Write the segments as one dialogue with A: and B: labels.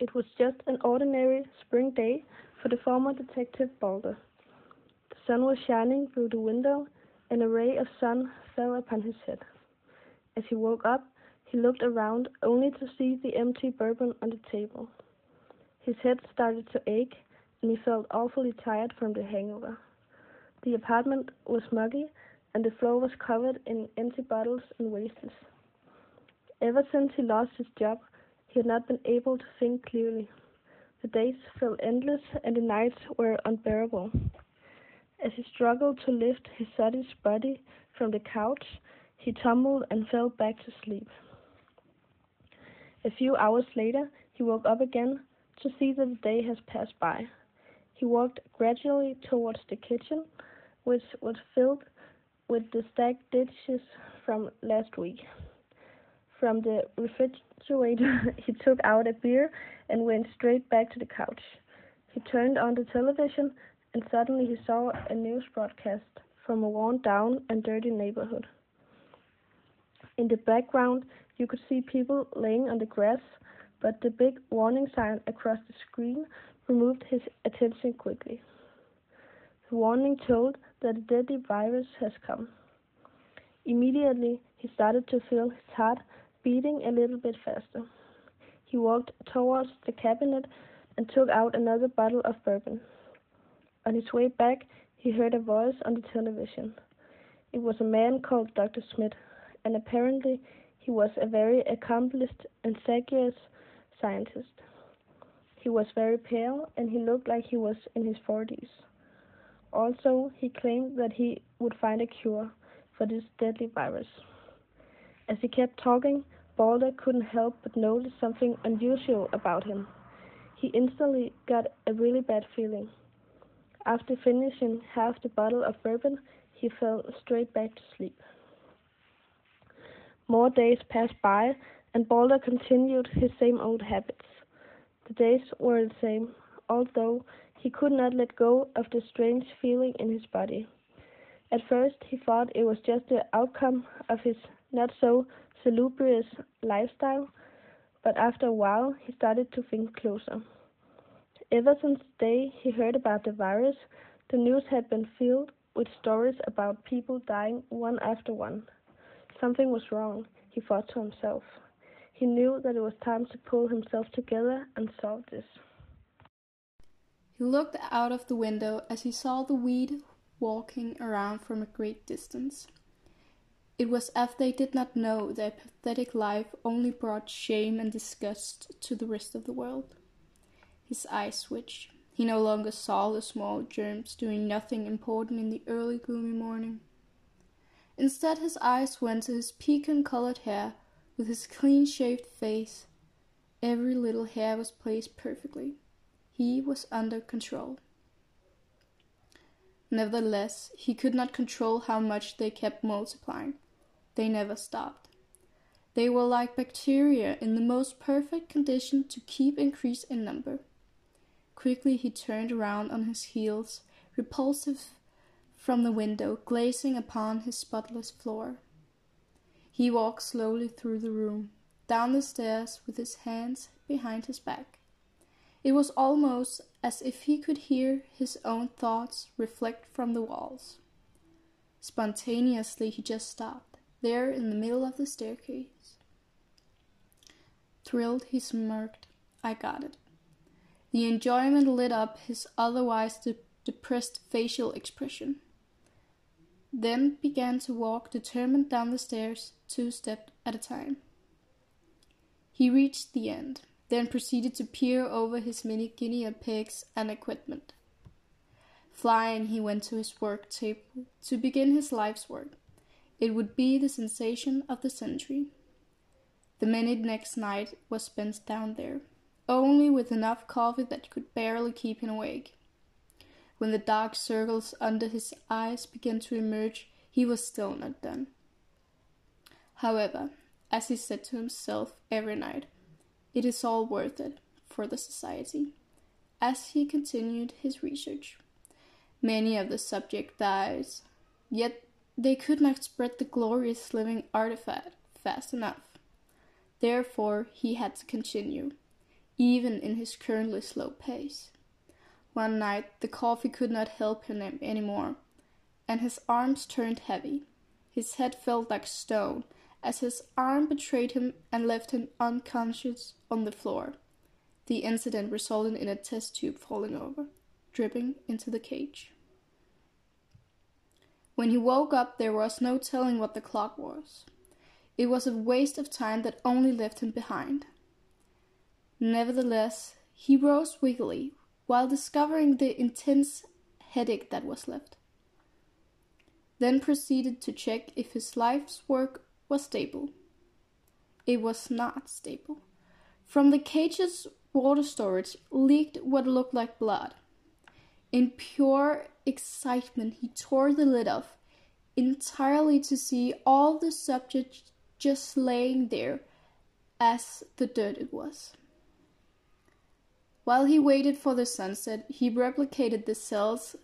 A: It was just an ordinary spring day for the former detective Balder. The sun was shining through the window, and a ray of sun fell upon his head. As he woke up, he looked around only to see the empty bourbon on the table. His head started to ache, and he felt awfully tired from the hangover. The apartment was muggy, and the floor was covered in empty bottles and wastes. Ever since he lost his job, he had not been able to think clearly. The days felt endless and the nights were unbearable. As he struggled to lift his sodden body from the couch, he tumbled and fell back to sleep. A few hours later, he woke up again to see that the day has passed by. He walked gradually towards the kitchen, which was filled with the stacked dishes from last week. From the he took out a beer and went straight back to the couch. He turned on the television, and suddenly he saw a news broadcast from a worn down and dirty neighborhood. In the background, you could see people laying on the grass, but the big warning sign across the screen removed his attention quickly. The warning told that a deadly virus has come. Immediately, he started to feel his heart beating a little bit faster. He walked towards the cabinet and took out another bottle of bourbon. On his way back, he heard a voice on the television. It was a man called Dr. Smith, and apparently he was a very accomplished and sagacious scientist. He was very pale, and he looked like he was in his forties. Also, he claimed that he would find a cure for this deadly virus. As he kept talking, Balder couldn't help but notice something unusual about him. He instantly got a really bad feeling. After finishing half the bottle of bourbon, he fell straight back to sleep. More days passed by, and Balder continued his same old habits. The days were the same, although he could not let go of the strange feeling in his body. At first, he thought it was just the outcome of his not so salubrious lifestyle, but after a while he started to think closer. Ever since the day he heard about the virus, the news had been filled with stories about people dying one after one. Something was wrong, he thought to himself. He knew that it was time to pull himself together and solve this.
B: He looked out of the window as he saw the weed walking around from a great distance. It was as if they did not know their pathetic life only brought shame and disgust to the rest of the world. His eyes switched. He no longer saw the small germs doing nothing important in the early gloomy morning. Instead, his eyes went to his pecan colored hair with his clean shaved face. Every little hair was placed perfectly. He was under control. Nevertheless, he could not control how much they kept multiplying. They never stopped. They were like bacteria in the most perfect condition to keep increase in number. Quickly he turned around on his heels, repulsive from the window, glazing upon his spotless floor. He walked slowly through the room, down the stairs with his hands behind his back. It was almost as if he could hear his own thoughts reflect from the walls. Spontaneously he just stopped there in the middle of the staircase. Thrilled, he smirked. I got it. The enjoyment lit up his otherwise de- depressed facial expression. Then began to walk determined down the stairs, two steps at a time. He reached the end, then proceeded to peer over his many guinea pigs and equipment. Flying, he went to his work table to begin his life's work. It would be the sensation of the century. The minute next night was spent down there, only with enough coffee that could barely keep him awake. When the dark circles under his eyes began to emerge, he was still not done. However, as he said to himself every night, it is all worth it for the society. As he continued his research, many of the subject dies, yet they could not spread the glorious living artifact fast enough. Therefore, he had to continue. even in his currently slow pace. One night the coffee could not help him any more, and his arms turned heavy. His head felt like stone as his arm betrayed him and left him unconscious on the floor. The incident resulted in a test tube falling over, dripping into the cage. When he woke up, there was no telling what the clock was. It was a waste of time that only left him behind. Nevertheless, he rose weakly while discovering the intense headache that was left. Then proceeded to check if his life's work was stable. It was not stable. From the cage's water storage leaked what looked like blood. In pure excitement, he tore the lid off, entirely to see all the subject just laying there as the dirt it was. While he waited for the sunset, he replicated the cells,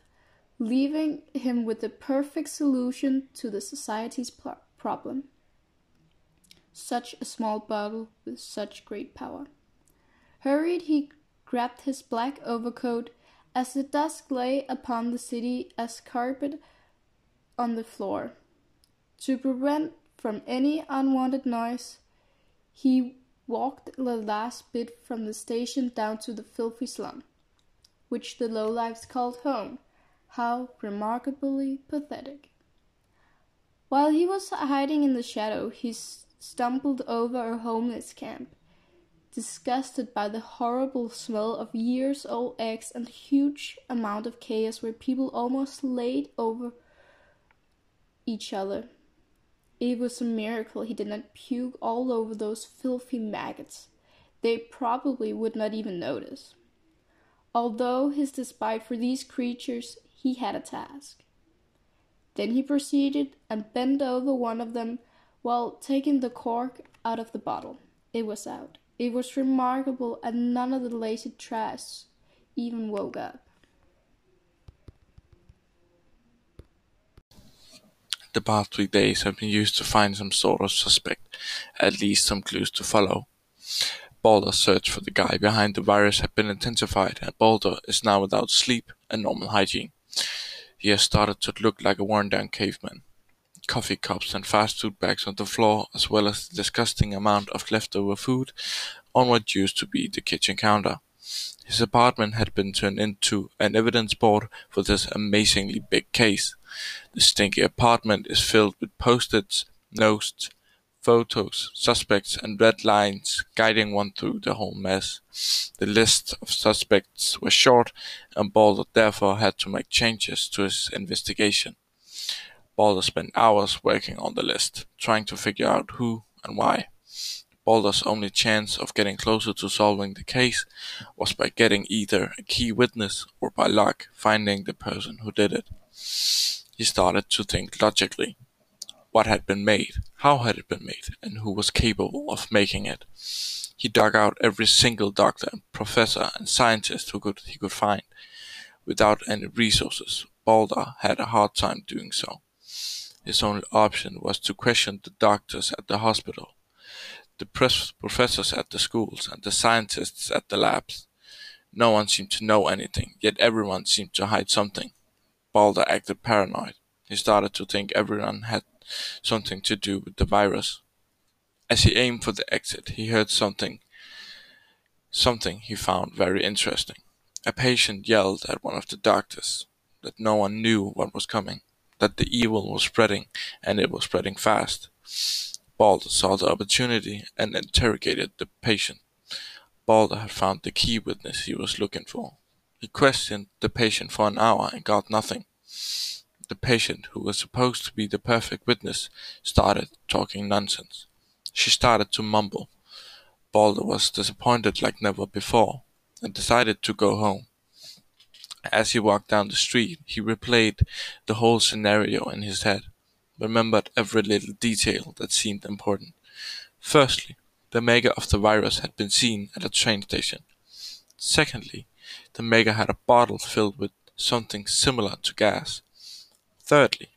B: leaving him with the perfect solution to the society's problem. Such a small bottle with such great power. Hurried, he grabbed his black overcoat as the dusk lay upon the city as carpet on the floor. To prevent from any unwanted noise, he walked the last bit from the station down to the filthy slum, which the lowlifes called home. How remarkably pathetic. While he was hiding in the shadow, he stumbled over a homeless camp disgusted by the horrible smell of years old eggs and huge amount of chaos where people almost laid over each other. It was a miracle he did not puke all over those filthy maggots. They probably would not even notice. Although his despite for these creatures, he had a task. Then he proceeded and bent over one of them while taking the cork out of the bottle. It was out. It was remarkable, and none of the lazy trash even woke up.
C: The past three days have been used to find some sort of suspect, at least some clues to follow. Balder's search for the guy behind the virus had been intensified, and Balder is now without sleep and normal hygiene. He has started to look like a worn down caveman coffee cups and fast food bags on the floor, as well as the disgusting amount of leftover food on what used to be the kitchen counter. His apartment had been turned into an evidence board for this amazingly big case. The stinky apartment is filled with post-its, notes, photos, suspects, and red lines guiding one through the whole mess. The list of suspects was short, and Balder therefore had to make changes to his investigation. Balder spent hours working on the list, trying to figure out who and why. Balder's only chance of getting closer to solving the case was by getting either a key witness or by luck finding the person who did it. He started to think logically. What had been made, how had it been made, and who was capable of making it? He dug out every single doctor professor and scientist who could he could find. Without any resources, Balder had a hard time doing so. His only option was to question the doctors at the hospital, the professors at the schools, and the scientists at the labs. No one seemed to know anything, yet everyone seemed to hide something. Balder acted paranoid. He started to think everyone had something to do with the virus. As he aimed for the exit, he heard something, something he found very interesting. A patient yelled at one of the doctors that no one knew what was coming that the evil was spreading, and it was spreading fast. Balder saw the opportunity and interrogated the patient. Balder had found the key witness he was looking for. He questioned the patient for an hour and got nothing. The patient, who was supposed to be the perfect witness, started talking nonsense. She started to mumble. Balder was disappointed like never before and decided to go home. As he walked down the street, he replayed the whole scenario in his head, remembered every little detail that seemed important. Firstly, the maker of the virus had been seen at a train station. Secondly, the maker had a bottle filled with something similar to gas. Thirdly,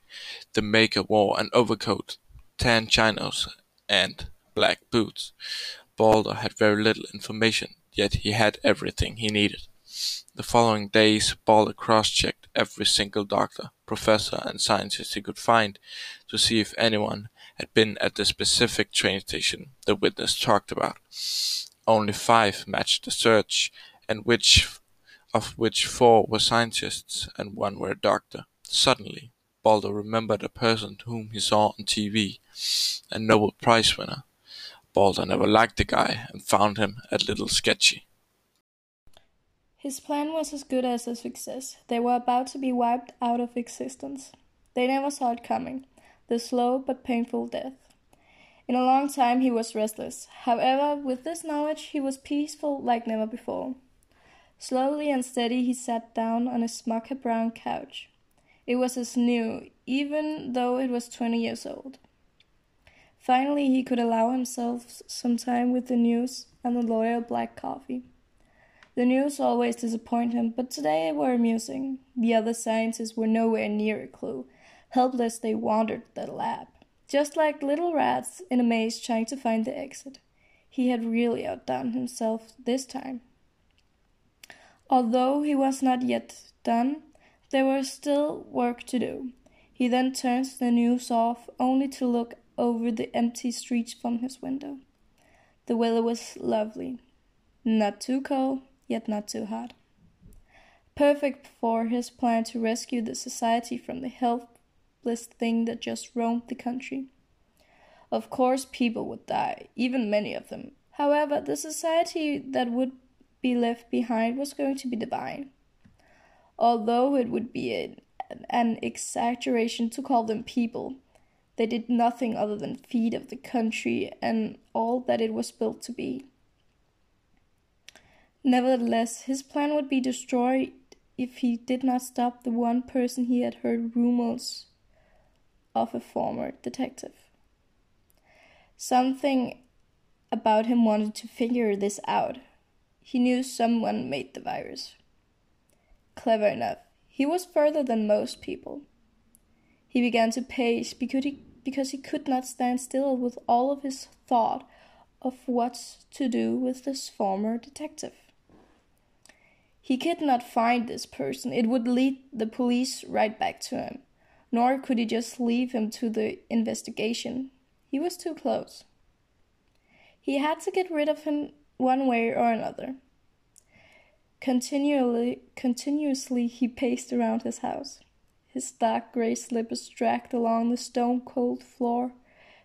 C: the maker wore an overcoat, tan chinos, and black boots. Balder had very little information, yet he had everything he needed. The following days, Balder cross-checked every single doctor, professor, and scientist he could find to see if anyone had been at the specific train station the witness talked about. Only five matched the search, and which of which four were scientists and one were a doctor. Suddenly, Balder remembered a person whom he saw on TV, a Nobel Prize winner. Balder never liked the guy and found him a little sketchy.
B: His plan was as good as a success. They were about to be wiped out of existence. They never saw it coming the slow but painful death. In a long time he was restless. However, with this knowledge he was peaceful like never before. Slowly and steady he sat down on his mocha brown couch. It was as new, even though it was twenty years old. Finally, he could allow himself some time with the news and the loyal black coffee. The news always disappointed him, but today were amusing. The other scientists were nowhere near a clue. Helpless, they wandered the lab, just like little rats in a maze trying to find the exit. He had really outdone himself this time. Although he was not yet done, there was still work to do. He then turned the news off, only to look over the empty streets from his window. The weather was lovely. Not too cold, yet not too hot. Perfect for his plan to rescue the society from the helpless thing that just roamed the country. Of course, people would die, even many of them. However, the society that would be left behind was going to be divine. Although it would be an, an exaggeration to call them people, they did nothing other than feed of the country and all that it was built to be. Nevertheless, his plan would be destroyed if he did not stop the one person he had heard rumors of a former detective. Something about him wanted to figure this out. He knew someone made the virus. Clever enough, he was further than most people. He began to pace because he, because he could not stand still with all of his thought of what to do with this former detective. He could not find this person, it would lead the police right back to him. Nor could he just leave him to the investigation. He was too close. He had to get rid of him one way or another. Continually, continuously he paced around his house. His dark gray slippers dragged along the stone cold floor,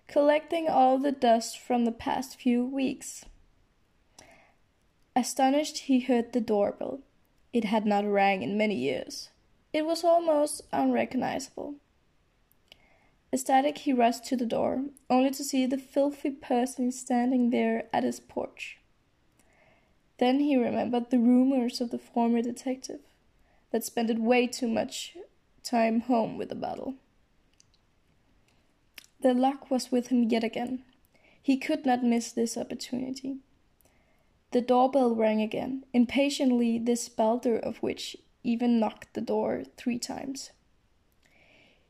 B: collecting all the dust from the past few weeks. Astonished, he heard the doorbell. It had not rang in many years. It was almost unrecognizable. Ecstatic, he rushed to the door, only to see the filthy person standing there at his porch. Then he remembered the rumors of the former detective that spent way too much time home with the bottle. The luck was with him yet again. He could not miss this opportunity. The doorbell rang again, impatiently, this Balder of which even knocked the door three times.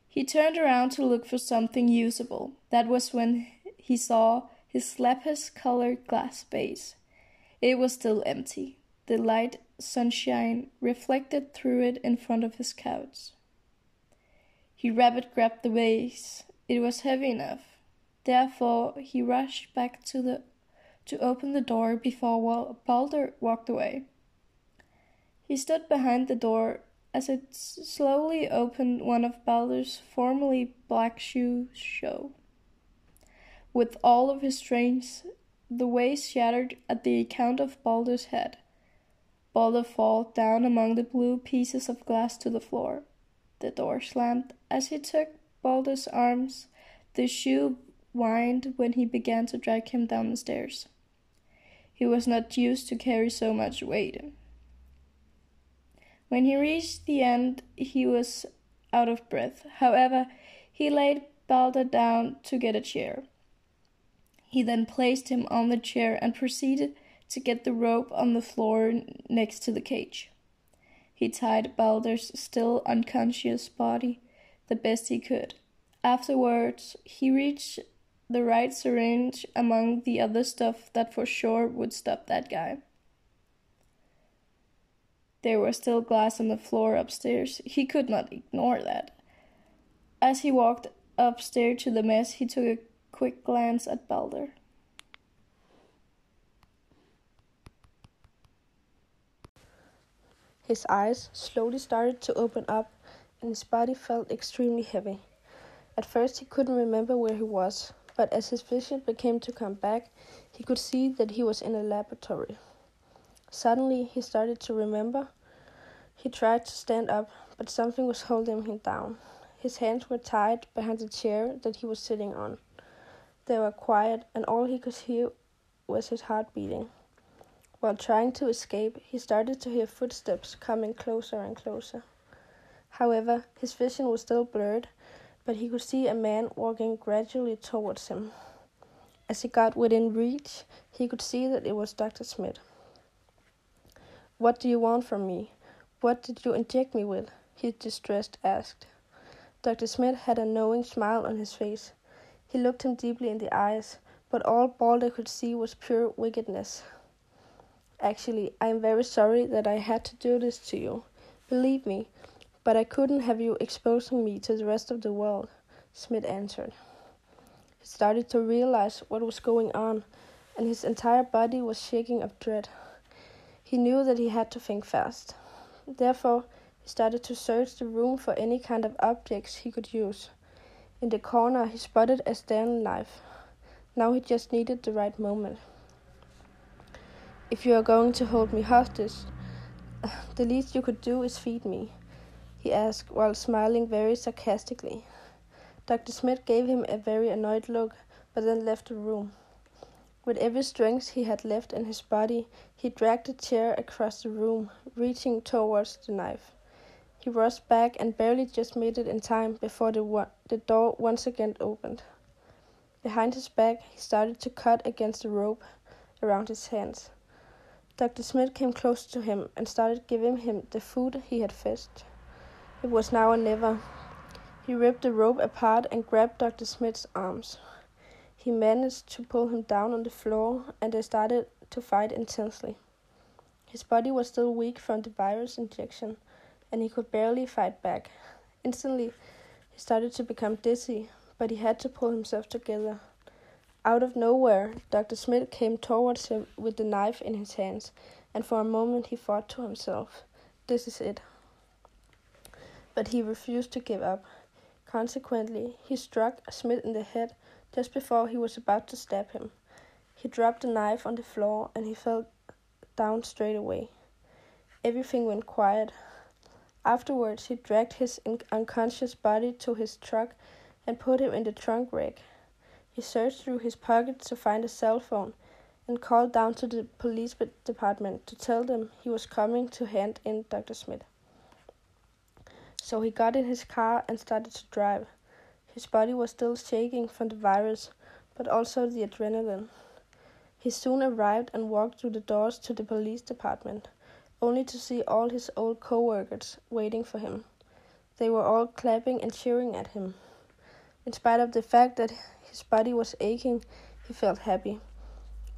B: He turned around to look for something usable. That was when he saw his lapis colored glass vase. It was still empty. The light sunshine reflected through it in front of his couch. He rabbit grabbed the vase. It was heavy enough. Therefore, he rushed back to the to open the door before Balder walked away. He stood behind the door as it slowly opened one of Balder's formerly black shoes show. With all of his strength, the vase shattered at the account of Balder's head. Balder fell down among the blue pieces of glass to the floor. The door slammed as he took Balder's arms. The shoe whined when he began to drag him down the stairs. He was not used to carry so much weight. When he reached the end, he was out of breath. However, he laid Balder down to get a chair. He then placed him on the chair and proceeded to get the rope on the floor next to the cage. He tied Balder's still unconscious body the best he could. Afterwards, he reached the right syringe among the other stuff that for sure would stop that guy. There was still glass on the floor upstairs. He could not ignore that. As he walked upstairs to the mess, he took a quick glance at Balder.
A: His eyes slowly started to open up, and his body felt extremely heavy. At first, he couldn't remember where he was, but as his vision began to come back, he could see that he was in a laboratory. Suddenly, he started to remember. He tried to stand up, but something was holding him down. His hands were tied behind the chair that he was sitting on. They were quiet, and all he could hear was his heart beating. While trying to escape, he started to hear footsteps coming closer and closer. However, his vision was still blurred, but he could see a man walking gradually towards him. As he got within reach, he could see that it was Dr. Smith. What do you want from me? What did you inject me with? he distressed asked. Dr. Smith had a knowing smile on his face. He looked him deeply in the eyes, but all Balder could see was pure wickedness. Actually, I am very sorry that I had to do this to you. Believe me, but I couldn't have you exposing me to the rest of the world, Smith answered. He started to realize what was going on, and his entire body was shaking of dread. He knew that he had to think fast. Therefore, he started to search the room for any kind of objects he could use. In the corner, he spotted a Stanley knife. Now he just needed the right moment. If you are going to hold me hostage, the least you could do is feed me, he asked while smiling very sarcastically. Dr. Smith gave him a very annoyed look, but then left the room. With every strength he had left in his body, he dragged the chair across the room, reaching towards the knife. He rushed back and barely just made it in time before the, the door once again opened. Behind his back, he started to cut against the rope around his hands. Dr. Smith came close to him and started giving him the food he had fetched. It was now or never. He ripped the rope apart and grabbed Dr. Smith's arms. He managed to pull him down on the floor, and they started to fight intensely. His body was still weak from the virus injection, and he could barely fight back. Instantly, he started to become dizzy, but he had to pull himself together. Out of nowhere, Dr. Smith came towards him with the knife in his hands, and for a moment he thought to himself, This is it. But he refused to give up. Consequently, he struck Smith in the head just before he was about to stab him, he dropped the knife on the floor and he fell down straight away. Everything went quiet. Afterwards, he dragged his unconscious body to his truck and put him in the trunk rack. He searched through his pockets to find a cell phone and called down to the police department to tell them he was coming to hand in Dr. Smith. So he got in his car and started to drive. His body was still shaking from the virus, but also the adrenaline. He soon arrived and walked through the doors to the police department, only to see all his old co-workers waiting for him. They were all clapping and cheering at him. In spite of the fact that his body was aching, he felt happy.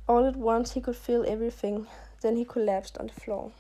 A: All at once he could feel everything, then he collapsed on the floor.